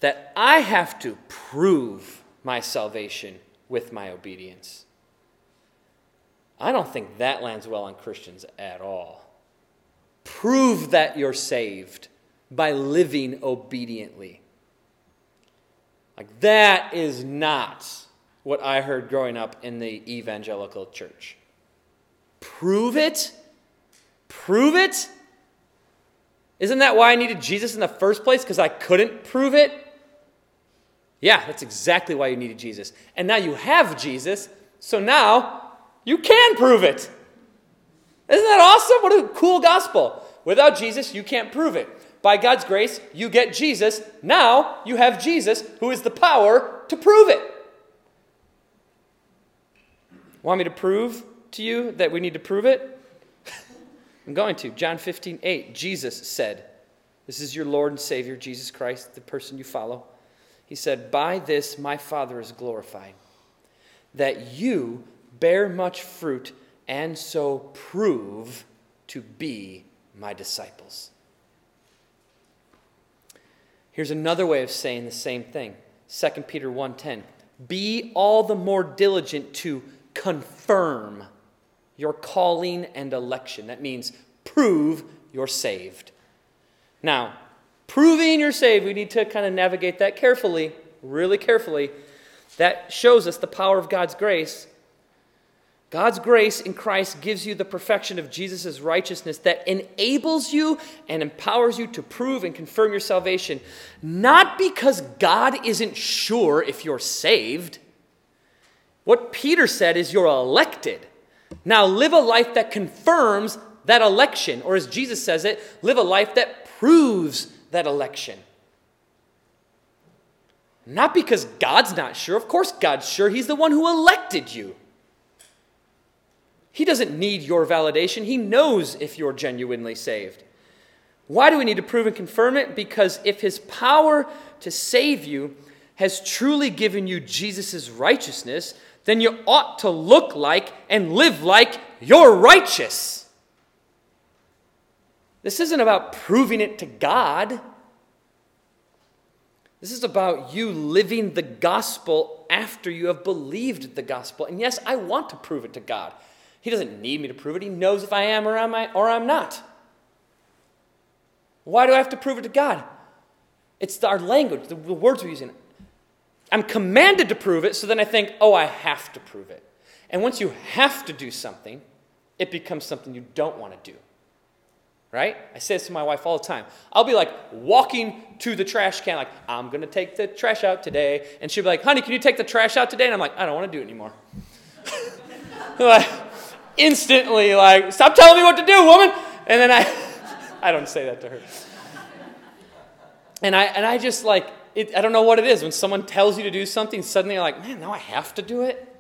that I have to prove my salvation with my obedience. I don't think that lands well on Christians at all. Prove that you're saved by living obediently. Like, that is not what I heard growing up in the evangelical church. Prove it? Prove it? Isn't that why I needed Jesus in the first place? Because I couldn't prove it? Yeah, that's exactly why you needed Jesus. And now you have Jesus, so now you can prove it. Isn't that awesome? What a cool gospel. Without Jesus, you can't prove it. By God's grace, you get Jesus. Now you have Jesus, who is the power to prove it. Want me to prove to you that we need to prove it? [laughs] I'm going to. John 15, 8. Jesus said, This is your Lord and Savior, Jesus Christ, the person you follow. He said, By this my Father is glorified, that you bear much fruit and so prove to be my disciples. Here's another way of saying the same thing. 2 Peter 1:10. Be all the more diligent to confirm your calling and election. That means prove you're saved. Now, proving you're saved, we need to kind of navigate that carefully, really carefully. That shows us the power of God's grace God's grace in Christ gives you the perfection of Jesus' righteousness that enables you and empowers you to prove and confirm your salvation, not because God isn't sure if you're saved. What Peter said is you're elected. Now live a life that confirms that election, or as Jesus says it, live a life that proves that election. Not because God's not sure. Of course, God's sure. He's the one who elected you. He doesn't need your validation. He knows if you're genuinely saved. Why do we need to prove and confirm it? Because if His power to save you has truly given you Jesus' righteousness, then you ought to look like and live like you're righteous. This isn't about proving it to God. This is about you living the gospel after you have believed the gospel. And yes, I want to prove it to God. He doesn't need me to prove it. He knows if I am or, am I, or I'm not. Why do I have to prove it to God? It's our language, the, words we're using. I'm commanded to prove it, so then I think, oh, I have to prove it. And once you have to do something, it becomes something you don't want to do. Right? I say this to my wife all the time. I'll be like walking to the trash can, like, I'm going to take the trash out today. And she'll be like, honey, can you take the trash out today? And I'm like, I don't want to do it anymore. [laughs] like, instantly like, stop telling me what to do, woman. And then I, [laughs] I don't say that to her. And I, and I just like, it, I don't know what it is. When someone tells you to do something, suddenly you're like, man, now I have to do it.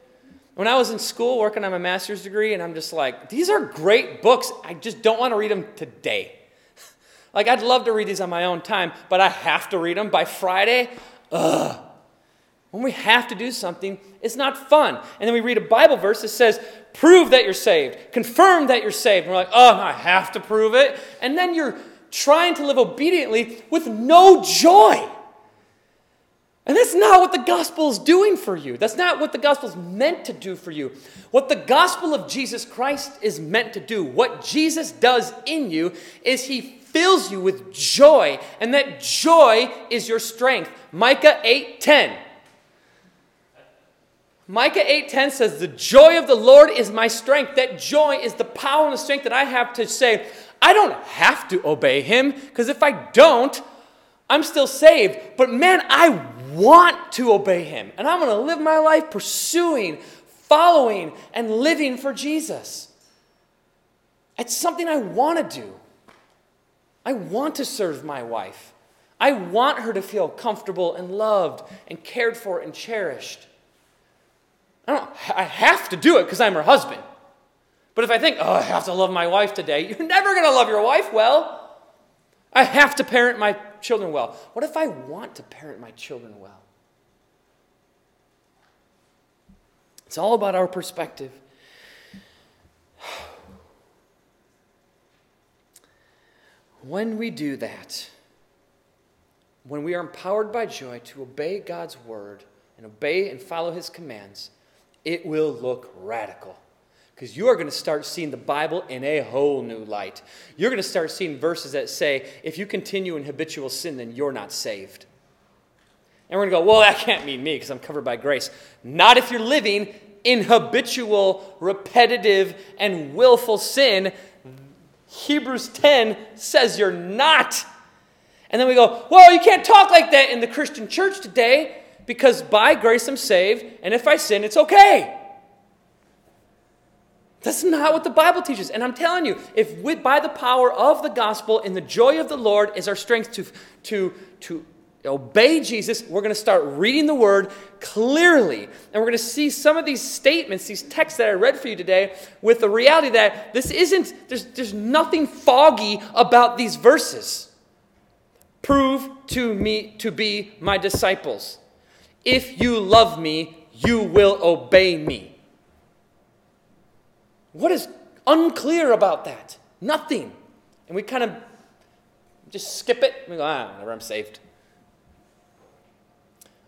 When I was in school working on my master's degree, and I'm just like, these are great books. I just don't want to read them today. [laughs] like, I'd love to read these on my own time, but I have to read them by Friday. Ugh. When we have to do something, it's not fun. And then we read a Bible verse that says, prove that you're saved, confirm that you're saved. And we're like, oh, I have to prove it. And then you're trying to live obediently with no joy. And that's not what the gospel is doing for you. That's not what the gospel is meant to do for you. What the gospel of Jesus Christ is meant to do, what Jesus does in you, is he fills you with joy, and that joy is your strength. Micah 8 10. Micah 8:10 says, "The joy of the Lord is my strength." That joy is the power and the strength that I have to say, I don't have to obey him because if I don't, I'm still saved. But man, I want to obey him. And I'm going to live my life pursuing, following, and living for Jesus. It's something I want to do. I want to serve my wife. I want her to feel comfortable and loved and cared for and cherished. I don't I have to do it because I'm her husband. But if I think, oh, I have to love my wife today, [laughs] you're never going to love your wife well. I have to parent my children well. What if I want to parent my children well? It's all about our perspective. [sighs] When we do that, when we are empowered by joy to obey God's word and obey and follow his commands, it will look radical. Because you are going to start seeing the Bible in a whole new light. You're going to start seeing verses that say, if you continue in habitual sin, then you're not saved. And we're going to go, well, that can't mean me because I'm covered by grace. Not if you're living in habitual, repetitive, and willful sin. Hebrews 10 says you're not. And then we go, well, you can't talk like that in the Christian church today because by grace I'm saved, and if I sin, it's okay. That's not what the Bible teaches. And I'm telling you, if we, by the power of the gospel and the joy of the Lord is our strength to, to, to obey Jesus, we're going to start reading the word clearly. And we're going to see some of these statements, these texts that I read for you today, with the reality that this isn't, there's, there's nothing foggy about these verses. Prove to me to be my disciples. If you love me, you will obey me. What is unclear about that? Nothing. And we kind of just skip it. We go, ah, whatever, I'm saved.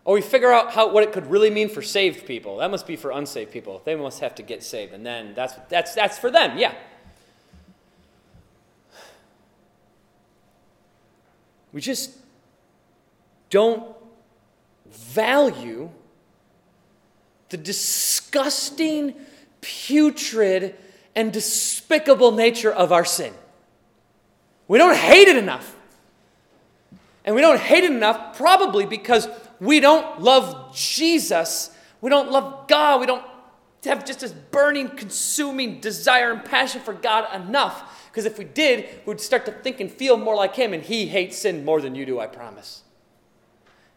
Or we figure out how, what it could really mean for saved people. That must be for unsaved people. They must have to get saved. And then that's, that's, that's for them, yeah. We just don't value the disgusting putrid, and despicable nature of our sin. We don't hate it enough. And we don't hate it enough probably because we don't love Jesus. We don't love God. We don't have just this burning, consuming desire and passion for God enough. Because if we did, we'd start to think and feel more like Him, and He hates sin more than you do, I promise.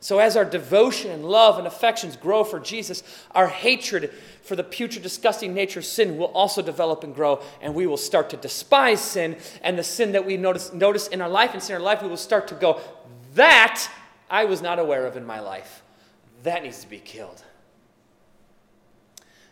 So, as our devotion and love and affections grow for Jesus, our hatred for the putrid, disgusting nature of sin will also develop and grow, and we will start to despise sin. And the sin that we notice, notice in our life and sin in our life, we will start to go, That I was not aware of in my life. That needs to be killed.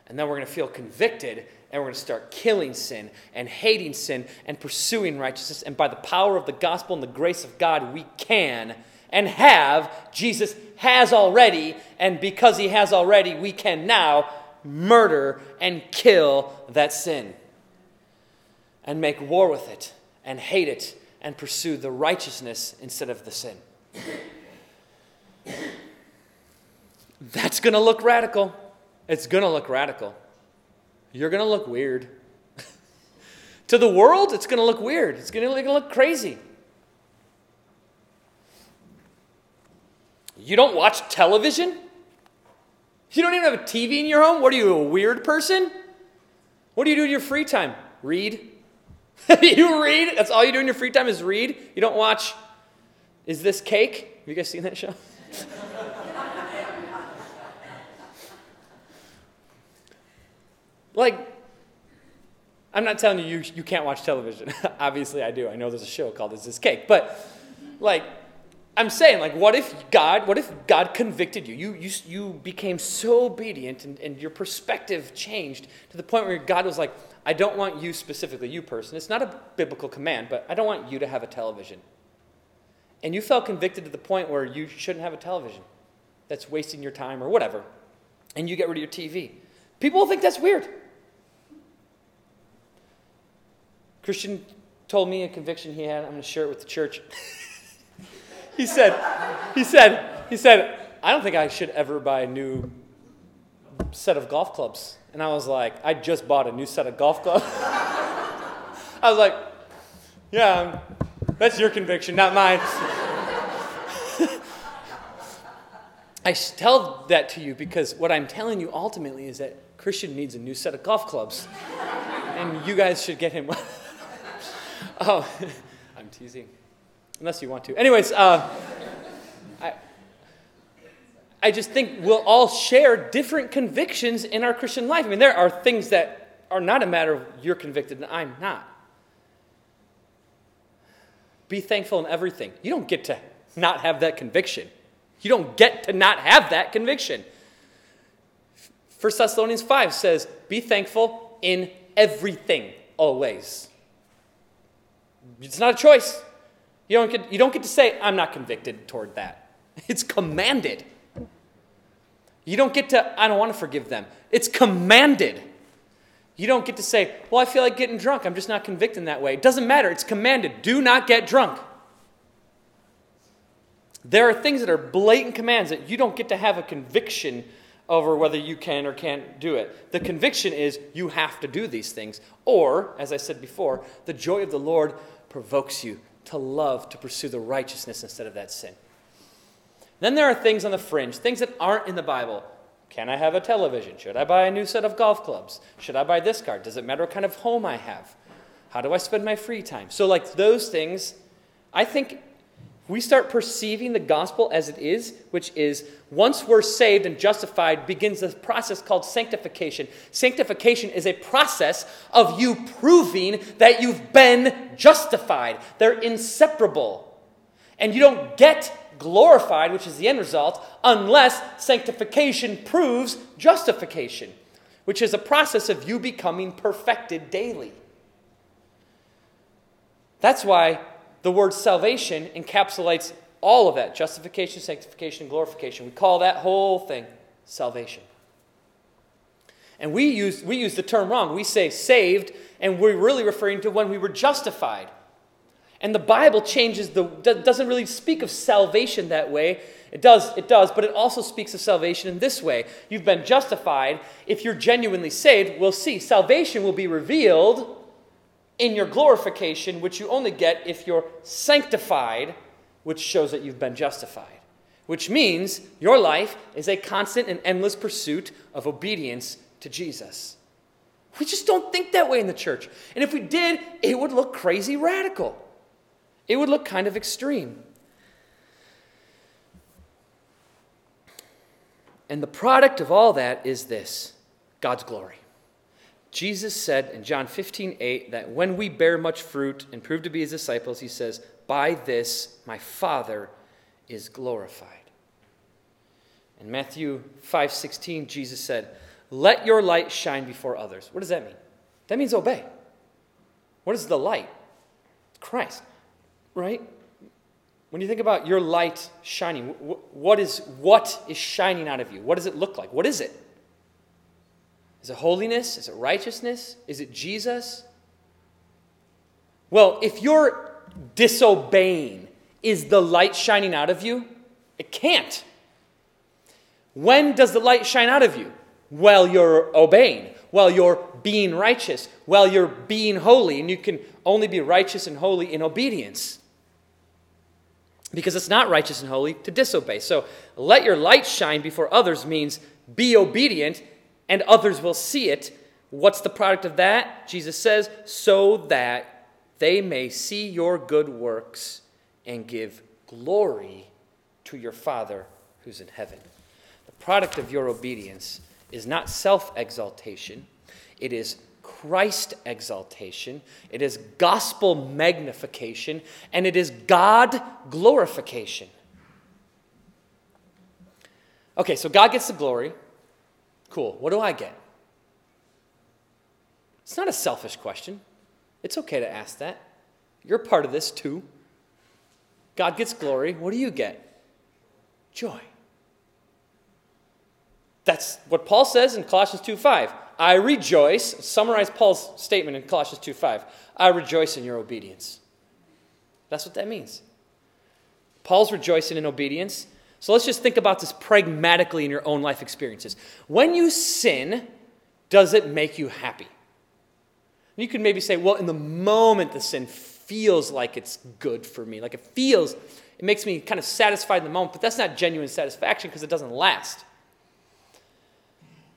And then we're going to feel convicted and we're going to start killing sin and hating sin and pursuing righteousness. And by the power of the gospel and the grace of God, we can and have, Jesus has already, and because he has already, we can now murder and kill that sin and make war with it and hate it and pursue the righteousness instead of the sin. That's going to look radical. It's going to look radical. You're going to look weird. [laughs] to the world, it's going to look weird. It's going to look crazy. You don't watch television? You don't even have a TV in your home? What are you, a weird person? What do you do in your free time? Read? [laughs] you read? That's all you do in your free time is read? You don't watch Is This Cake? Have you guys seen that show? [laughs] like, I'm not telling you, you you can't watch television. [laughs] Obviously, I do. I know there's a show called Is This Cake? But, like, I'm saying, like, what if God, what if God convicted you? You, you, you became so obedient and, and your perspective changed to the point where God was like, I don't want you specifically, you person. It's not a biblical command, but I don't want you to have a television. And you felt convicted to the point where you shouldn't have a television. That's wasting your time or whatever. And you get rid of your TV. People will think that's weird. Christian told me a conviction he had. I'm going to share it with the church. [laughs] he said, he said, he said, I don't think I should ever buy a new set of golf clubs. And I was like, I just bought a new set of golf clubs. [laughs] I was like, yeah, um, that's your conviction, not mine. [laughs] I tell that to you because what I'm telling you ultimately is that Christian needs a new set of golf clubs. and you guys should get him. [laughs] oh, I'm teasing. Unless you want to. Anyways, uh, I, I just think we'll all share different convictions in our Christian life. I mean, there are things that are not a matter of you're convicted and I'm not. Be thankful in everything. You don't get to not have that conviction. You don't get to not have that conviction. 1 Thessalonians 5 says, Be thankful in everything, always. It's not a choice. You don't get, you don't get to say, I'm not convicted toward that. [laughs] It's commanded. You don't get to, I don't want to forgive them. It's commanded. You don't get to say, Well, I feel like getting drunk. I'm just not convicted in that way. It doesn't matter. It's commanded. Do not get drunk. There are things that are blatant commands that you don't get to have a conviction over whether you can or can't do it. The conviction is you have to do these things. Or, as I said before, the joy of the Lord provokes you to love to pursue the righteousness instead of that sin. Then there are things on the fringe, things that aren't in the Bible. Can I have a television? Should I buy a new set of golf clubs? Should I buy this car? Does it matter what kind of home I have? How do I spend my free time? So, like those things, I think we start perceiving the gospel as it is, which is once we're saved and justified, begins this process called sanctification. Sanctification is a process of you proving that you've been justified, they're inseparable. And you don't get glorified, which is the end result, unless sanctification proves justification, which is a process of you becoming perfected daily. That's why the word salvation encapsulates all of that justification, sanctification, glorification. We call that whole thing salvation. And we use, we use the term wrong. We say saved, and we're really referring to when we were justified. And the Bible changes the doesn't really speak of salvation that way. It does, it does, but it also speaks of salvation in this way. You've been justified. If you're genuinely saved, we'll see. Salvation will be revealed in your glorification, which you only get if you're sanctified, which shows that you've been justified. Which means your life is a constant and endless pursuit of obedience to Jesus. We just don't think that way in the church. And if we did, it would look crazy radical. It would look kind of extreme. And the product of all that is this God's glory. Jesus said in John 15, 8, that when we bear much fruit and prove to be his disciples, he says, By this my Father is glorified. In Matthew 5, 16, Jesus said, Let your light shine before others. What does that mean? That means obey. What is the light? Christ, right? When you think about your light shining, what is, what is shining out of you? What does it look like? What is it? Is it holiness? Is it righteousness? Is it Jesus? Well, if you're disobeying, is the light shining out of you? It can't. When does the light shine out of you? While you're obeying, while you're being righteous, while you're being holy, and you can only be righteous and holy in obedience. Because it's not righteous and holy to disobey. So let your light shine before others means be obedient and others will see it. What's the product of that? Jesus says, so that they may see your good works and give glory to your Father who's in heaven. The product of your obedience is not self exaltation, it is Christ exaltation, it is gospel magnification, and it is God glorification. Okay, so God gets the glory. Cool. What do I get? It's not a selfish question. It's okay to ask that. You're part of this too. God gets glory. What do you get? Joy. That's what Paul says in Colossians 2:5. I rejoice, summarize Paul's statement in Colossians 2:5. I rejoice in your obedience. That's what that means. Paul's rejoicing in obedience. So let's just think about this pragmatically in your own life experiences. When you sin, does it make you happy? You could maybe say, well, in the moment the sin feels like it's good for me, like it feels, it makes me kind of satisfied in the moment, but that's not genuine satisfaction because it doesn't last.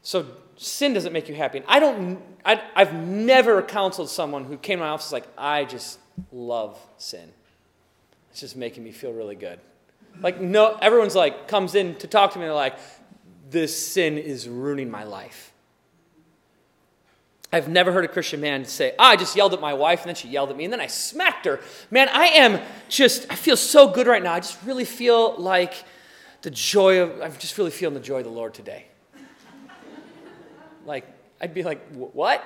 So sin doesn't make you happy. And I don't, I, I've never counseled someone who came to my office like, I just love sin. It's just making me feel really good. Like, no, everyone's like, comes in to talk to me, and they're like, this sin is ruining my life. I've never heard a Christian man say, oh, I just yelled at my wife, and then she yelled at me, and then I smacked her. Man, I am just, I feel so good right now. I just really feel like the joy of, I'm just really feeling the joy of the Lord today. like, I'd be like, what?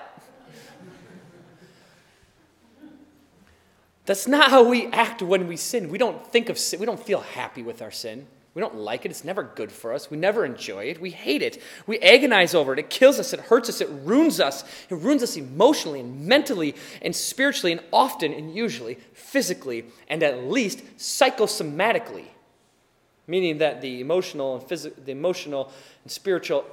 That's not how we act when we sin. We don't think of sin. We don't feel happy with our sin. We don't like it. It's never good for us. We never enjoy it. We hate it. We agonize over it. It kills us. It hurts us. It ruins us. It ruins us emotionally and mentally and spiritually and often and usually physically and at least psychosomatically. Meaning that the emotional and physical, the emotional and spiritual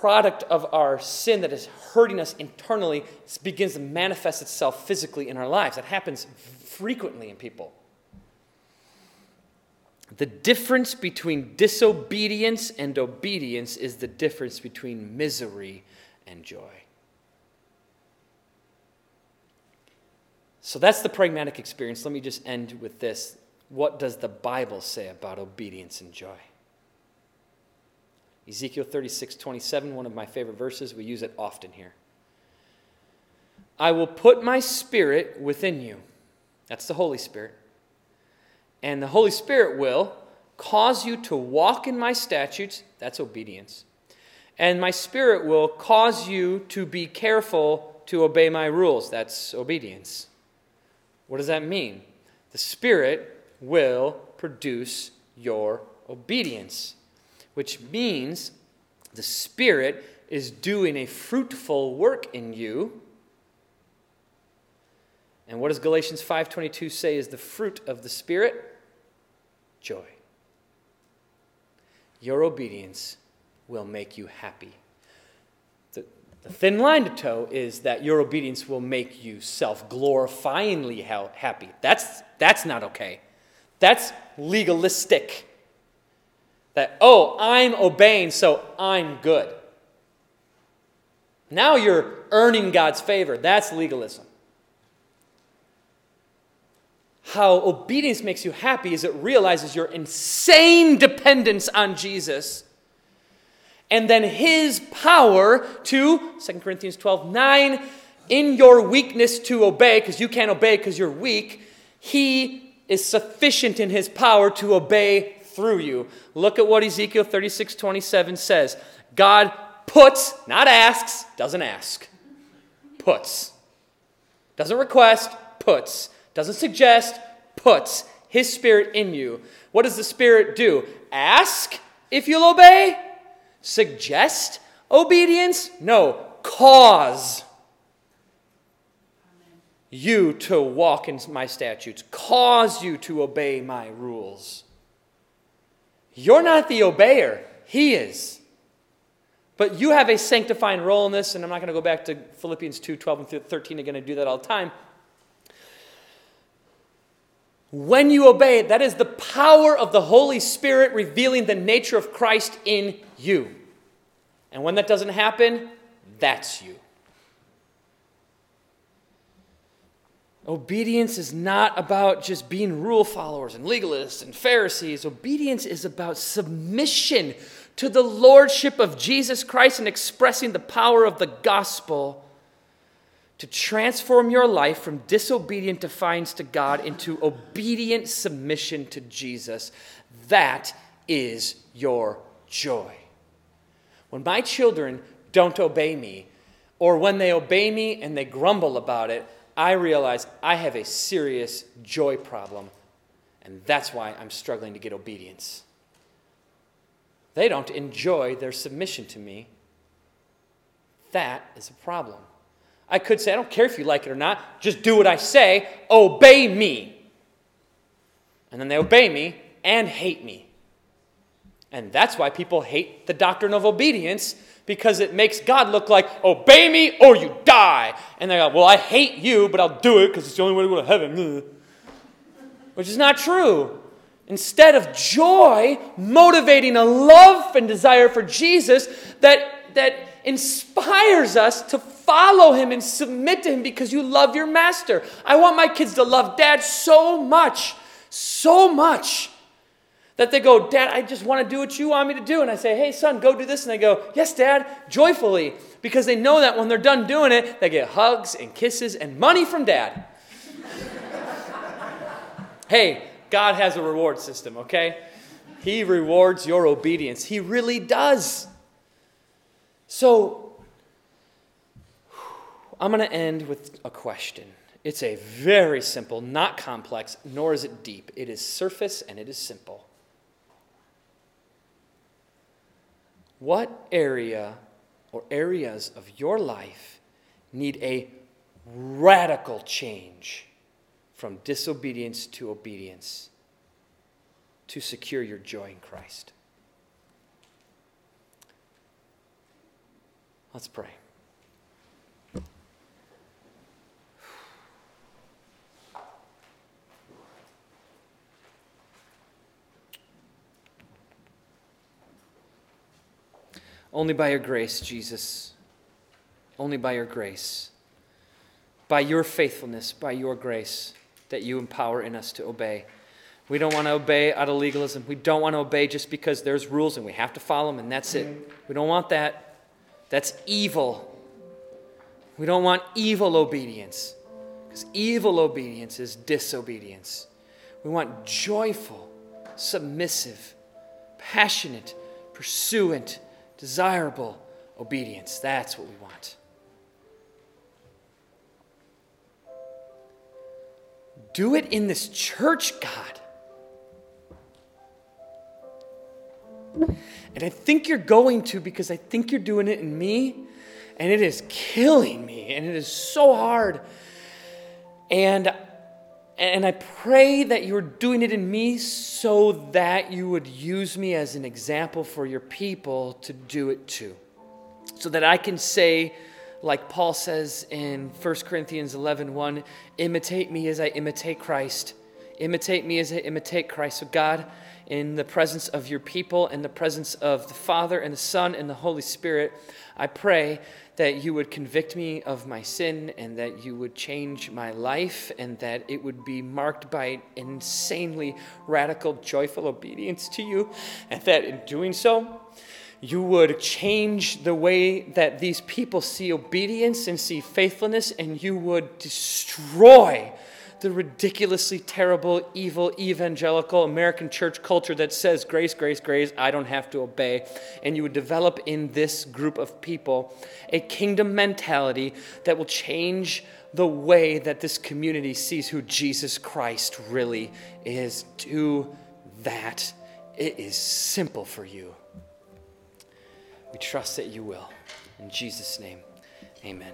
product of our sin that is hurting us internally begins to manifest itself physically in our lives. That happens frequently in people. The difference between disobedience and obedience is the difference between misery and joy. So that's the pragmatic experience. Let me just end with this. What does the Bible say about obedience and joy? Ezekiel 36, 27, one of my favorite verses. We use it often here. I will put my spirit within you. That's the Holy Spirit. And the Holy Spirit will cause you to walk in my statutes. That's obedience. And my spirit will cause you to be careful to obey my rules. That's obedience. What does that mean? The Spirit will produce your obedience which means the Spirit is doing a fruitful work in you. And what does Galatians 5:22 say is the fruit of the Spirit? Joy. Your obedience will make you happy. The, the thin line to toe is that your obedience will make you self-glorifyingly happy. That's, that's not okay. That's legalistic. That, oh, I'm obeying, so I'm good. Now you're earning God's favor. That's legalism. How obedience makes you happy is it realizes your insane dependence on Jesus and then his power to 2 Corinthians 12 9 in your weakness to obey because you can't obey because you're weak he is sufficient in his power to obey through you. Look at what Ezekiel 36 27 says. God puts, not asks, doesn't ask, puts. Doesn't request, puts. Doesn't suggest, puts his spirit in you. What does the spirit do? Ask if you'll obey? Suggest obedience? No, cause you to walk in my statutes, cause you to obey my rules. You're not the obeyer, He is. But you have a sanctifying role in this, and I'm not going to go back to Philippians 2 12 and 13 again and do that all the time. When you obey, that is the power of the Holy Spirit revealing the nature of Christ in you. And when that doesn't happen, that's you. Obedience is not about just being rule followers and legalists and Pharisees. Obedience is about submission to the lordship of Jesus Christ and expressing the power of the gospel to transform your life from disobedient defiance to God into obedient submission to Jesus. That is your joy. When my children don't obey me, or when they obey me and they grumble about it, I realize I have a serious joy problem, and that's why I'm struggling to get obedience. They don't enjoy their submission to me. That is a problem. I could say, I don't care if you like it or not, just do what I say, obey me. And then they obey me and hate me. And that's why people hate the doctrine of obedience because it makes God look like, obey me or you die. And they go, well, I hate you, but I'll do it because it's the only way to go to heaven. [laughs] Which is not true. Instead of joy motivating a love and desire for Jesus that, that inspires us to follow him and submit to him because you love your master. I want my kids to love dad so much, so much that they go, Dad, I just want to do what you want me to do. And I say, Hey, son, go do this. And they go, Yes, Dad, joyfully. Because they know that when they're done doing it, they get hugs and kisses and money from dad. [laughs] hey, God has a reward system, okay? He rewards your obedience. He really does. So, I'm going to end with a question. It's a very simple, not complex, nor is it deep. It is surface and it is simple. What area or areas of your life need a radical change from disobedience to obedience to secure your joy in Christ? Let's pray. Only by your grace, Jesus. Only by your grace. By your faithfulness, by your grace, that you empower in us to obey. We don't want to obey out of legalism. We don't want to obey just because there's rules and we have to follow them and that's it. We don't want that. That's evil. We don't want evil obedience because evil obedience is disobedience. We want joyful, submissive, passionate, pursuant, desirable obedience. That's what we want. Do it in this church, God. And I think you're going to because I think you're doing it in me, and it is killing me, and it is so hard. And and I pray that you're doing it in me so that you would use me as an example for your people to do it too. So that I can say, like Paul says in 1 Corinthians 11 1, imitate me as I imitate Christ. Imitate me as I imitate Christ. So, God, in the presence of your people, in the presence of the Father and the Son and the Holy Spirit, I pray that you would convict me of my sin and that you would change my life and that it would be marked by insanely radical, joyful obedience to you, and that in doing so, you would change the way that these people see obedience and see faithfulness, and you would destroy the ridiculously terrible, evil, evangelical American church culture that says, grace, grace, grace, I don't have to obey. And you would develop in this group of people a kingdom mentality that will change the way that this community sees who Jesus Christ really is. Do that. It is simple for you. We trust that you will. In Jesus' name, amen.